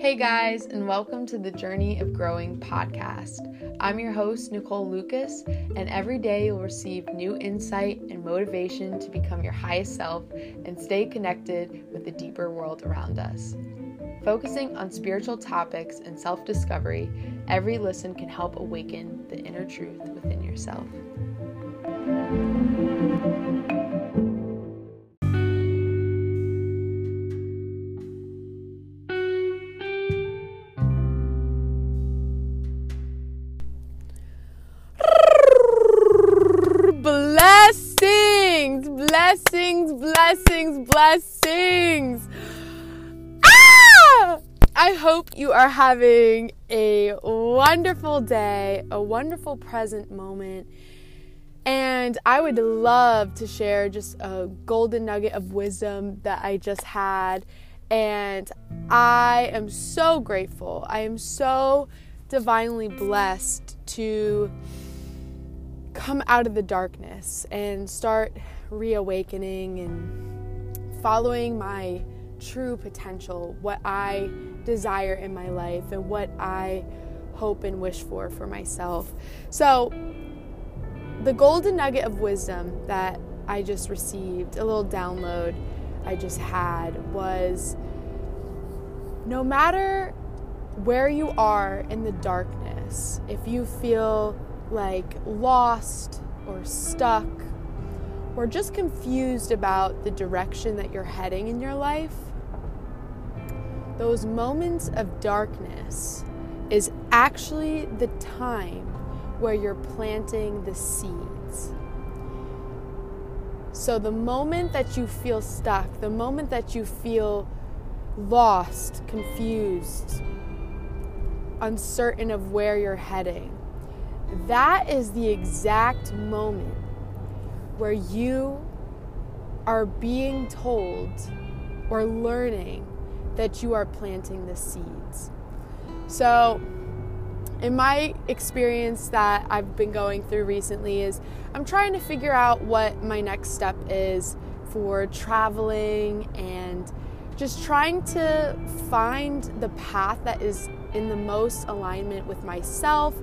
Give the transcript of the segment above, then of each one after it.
Hey guys, and welcome to the Journey of Growing podcast. I'm your host, Nicole Lucas, and every day you'll receive new insight and motivation to become your highest self and stay connected with the deeper world around us. Focusing on spiritual topics and self discovery, every listen can help awaken the inner truth within yourself. Blessings, blessings. Ah! I hope you are having a wonderful day, a wonderful present moment. And I would love to share just a golden nugget of wisdom that I just had. And I am so grateful. I am so divinely blessed to come out of the darkness and start reawakening and following my true potential, what I desire in my life, and what I hope and wish for for myself. So, the golden nugget of wisdom that I just received, a little download I just had, was no matter where you are in the darkness, if you feel like lost or stuck or just confused about the direction that you're heading in your life, those moments of darkness is actually the time where you're planting the seeds. So, the moment that you feel stuck, the moment that you feel lost, confused, uncertain of where you're heading, that is the exact moment where you are being told or learning that you are planting the seeds. So, in my experience that I've been going through recently is I'm trying to figure out what my next step is for traveling and just trying to find the path that is in the most alignment with myself,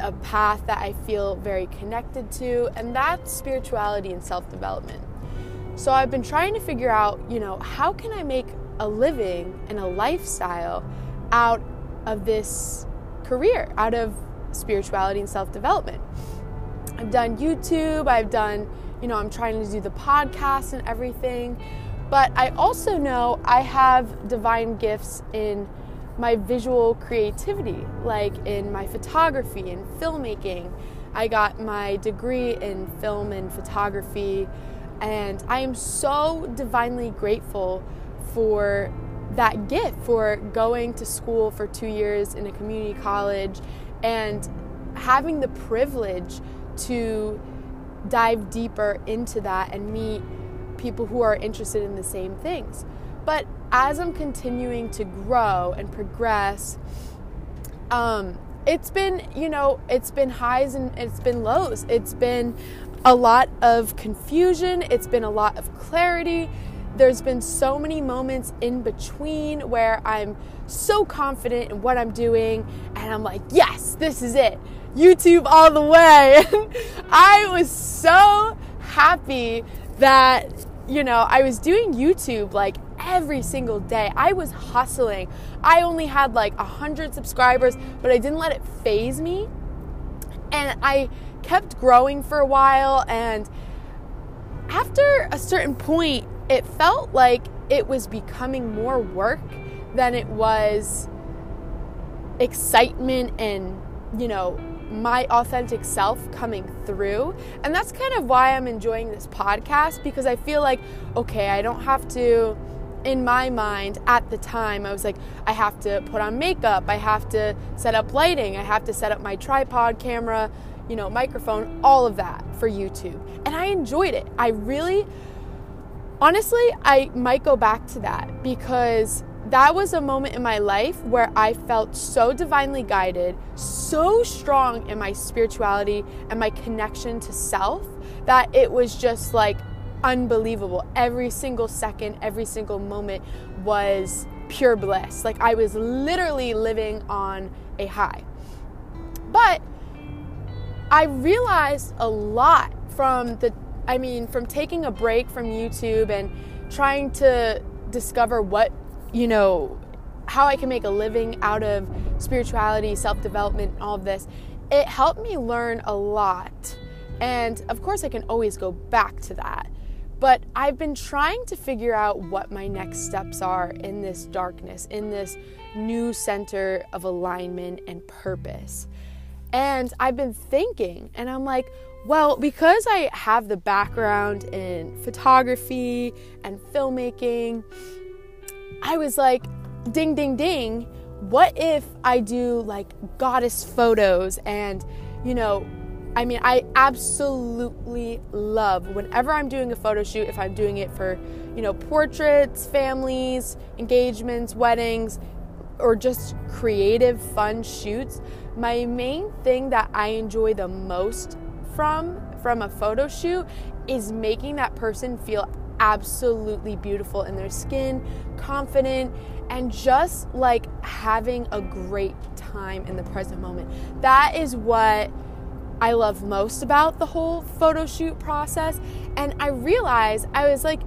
a path that I feel very connected to, and that's spirituality and self development. So I've been trying to figure out, you know, how can I make a living and a lifestyle out of this career, out of spirituality and self development? I've done YouTube, I've done, you know, I'm trying to do the podcast and everything. But I also know I have divine gifts in my visual creativity, like in my photography and filmmaking. I got my degree in film and photography, and I am so divinely grateful for that gift, for going to school for two years in a community college and having the privilege to dive deeper into that and meet people who are interested in the same things. But as I'm continuing to grow and progress, um, it's been, you know, it's been highs and it's been lows. It's been a lot of confusion, it's been a lot of clarity. There's been so many moments in between where I'm so confident in what I'm doing and I'm like, yes, this is it. YouTube all the way. I was so happy that, you know, I was doing YouTube like every single day. I was hustling. I only had like a hundred subscribers, but I didn't let it faze me. And I kept growing for a while. And after a certain point, it felt like it was becoming more work than it was excitement and, you know, my authentic self coming through. And that's kind of why I'm enjoying this podcast because I feel like, okay, I don't have to in my mind at the time, I was like, I have to put on makeup, I have to set up lighting, I have to set up my tripod camera, you know, microphone, all of that for YouTube. And I enjoyed it. I really, honestly, I might go back to that because that was a moment in my life where I felt so divinely guided, so strong in my spirituality and my connection to self that it was just like unbelievable. Every single second, every single moment was pure bliss. Like I was literally living on a high. But I realized a lot from the I mean, from taking a break from YouTube and trying to discover what, you know, how I can make a living out of spirituality, self development, all of this, it helped me learn a lot. And of course, I can always go back to that. But I've been trying to figure out what my next steps are in this darkness, in this new center of alignment and purpose. And I've been thinking, and I'm like, well, because I have the background in photography and filmmaking, I was like, ding, ding, ding, what if I do like goddess photos and, you know, I mean, I absolutely love whenever I'm doing a photo shoot, if I'm doing it for, you know, portraits, families, engagements, weddings, or just creative, fun shoots, my main thing that I enjoy the most from from a photo shoot is making that person feel absolutely beautiful in their skin, confident, and just like having a great time in the present moment. That is what I love most about the whole photo shoot process. And I realized I was like,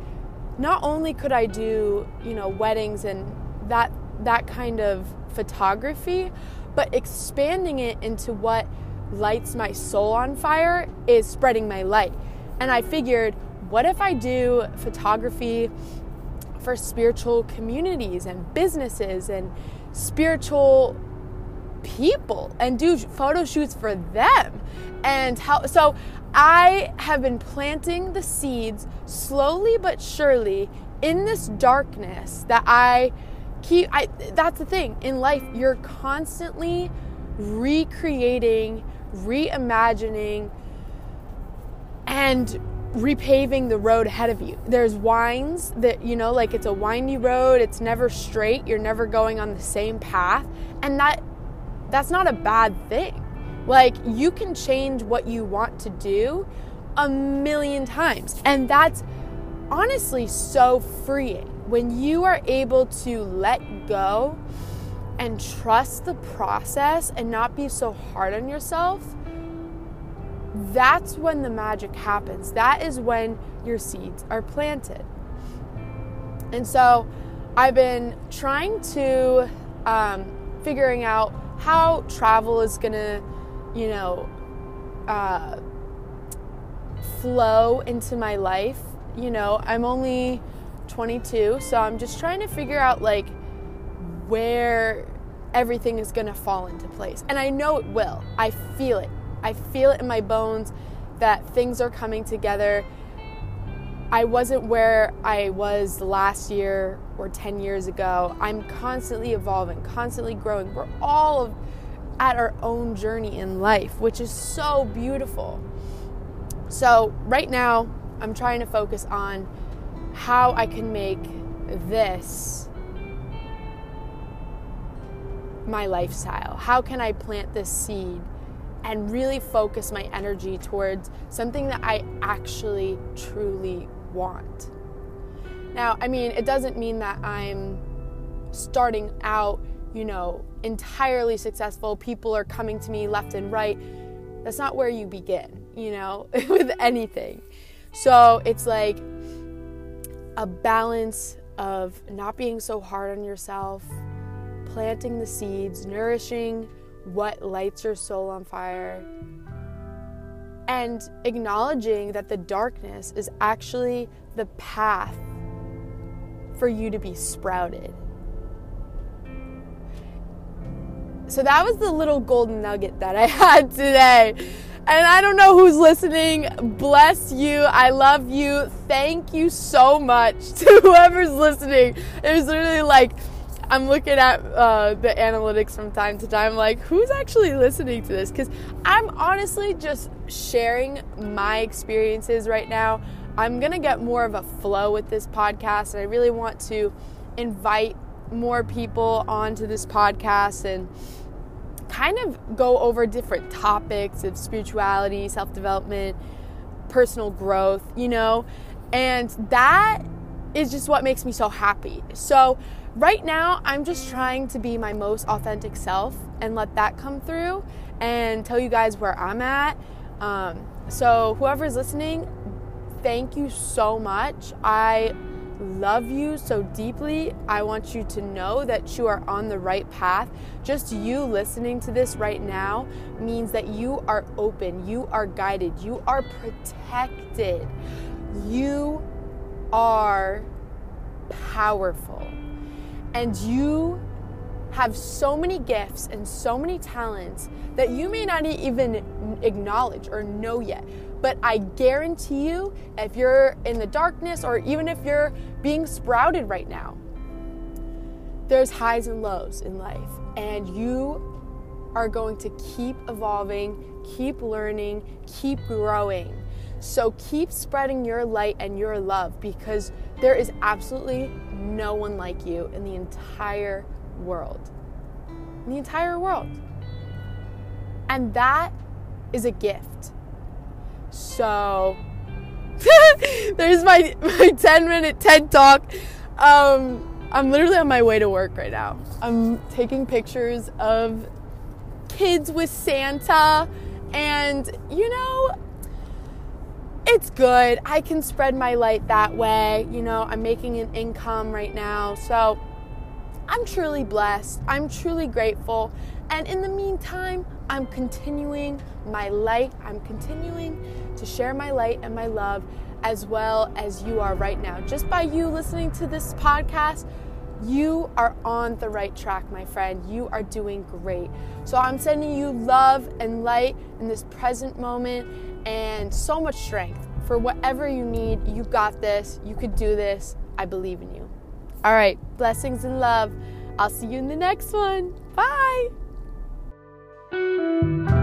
not only could I do, you know, weddings and that that kind of photography, but expanding it into what lights my soul on fire is spreading my light. And I figured, what if I do photography for spiritual communities and businesses and spiritual people and do photo shoots for them? And how so I have been planting the seeds slowly but surely in this darkness that I keep I that's the thing in life you're constantly recreating reimagining, and repaving the road ahead of you. There's winds that, you know, like it's a windy road, it's never straight, you're never going on the same path, and that that's not a bad thing. Like you can change what you want to do a million times. And that's honestly so freeing when you are able to let go and trust the process and not be so hard on yourself, that's when the magic happens. That is when your seeds are planted. And so I've been trying to um, figuring out how travel is gonna, you know, uh, flow into my life. You know, I'm only 22, so I'm just trying to figure out like where everything is going to fall into place. And I know it will. I feel it. I feel it in my bones that things are coming together. I wasn't where I was last year or 10 years ago. I'm constantly evolving, constantly growing. We're all of, at our own journey in life, which is so beautiful. So, right now, I'm trying to focus on how I can make this my lifestyle? How can I plant this seed and really focus my energy towards something that I actually truly want? Now, I mean, it doesn't mean that I'm starting out, you know, entirely successful. People are coming to me left and right. That's not where you begin, you know, with anything. So it's like a balance of not being so hard on yourself, planting the seeds, nourishing what lights your soul on fire, and acknowledging that the darkness is actually the path for you to be sprouted. So that was the little golden nugget that I had today. And I don't know who's listening. Bless you. I love you. Thank you so much to whoever's listening. It was literally like, I'm looking at uh, the analytics from time to time, like, who's actually listening to this? Because I'm honestly just sharing my experiences right now. I'm going to get more of a flow with this podcast, and I really want to invite more people onto this podcast and kind of go over different topics of spirituality, self development, personal growth, you know, and that is just what makes me so happy. So, right now, I'm just trying to be my most authentic self and let that come through and tell you guys where I'm at. Um, so, whoever's listening, thank you so much. I love you so deeply. I want you to know that you are on the right path. Just you listening to this right now means that you are open, you are guided, you are protected, you are powerful, and you have so many gifts and so many talents that you may not even acknowledge or know yet. But I guarantee you, if you're in the darkness or even if you're being sprouted right now, there's highs and lows in life. And you are going to keep evolving, keep learning, keep growing. So keep spreading your light and your love because there is absolutely no one like you in the entire world. In the entire world. And that is a gift. So there's my, my 10 minute TED talk. Um, I'm literally on my way to work right now. I'm taking pictures of kids with Santa, and you know, it's good. I can spread my light that way. You know, I'm making an income right now. So I'm truly blessed. I'm truly grateful. And in the meantime, I'm continuing my light. I'm continuing to share my light and my love as well as you are right now. Just by you listening to this podcast, you are on the right track, my friend. You are doing great. So I'm sending you love and light in this present moment and so much strength for whatever you need. You got this. You could do this. I believe in you. All right. Blessings and love. I'll see you in the next one. Bye. Bye.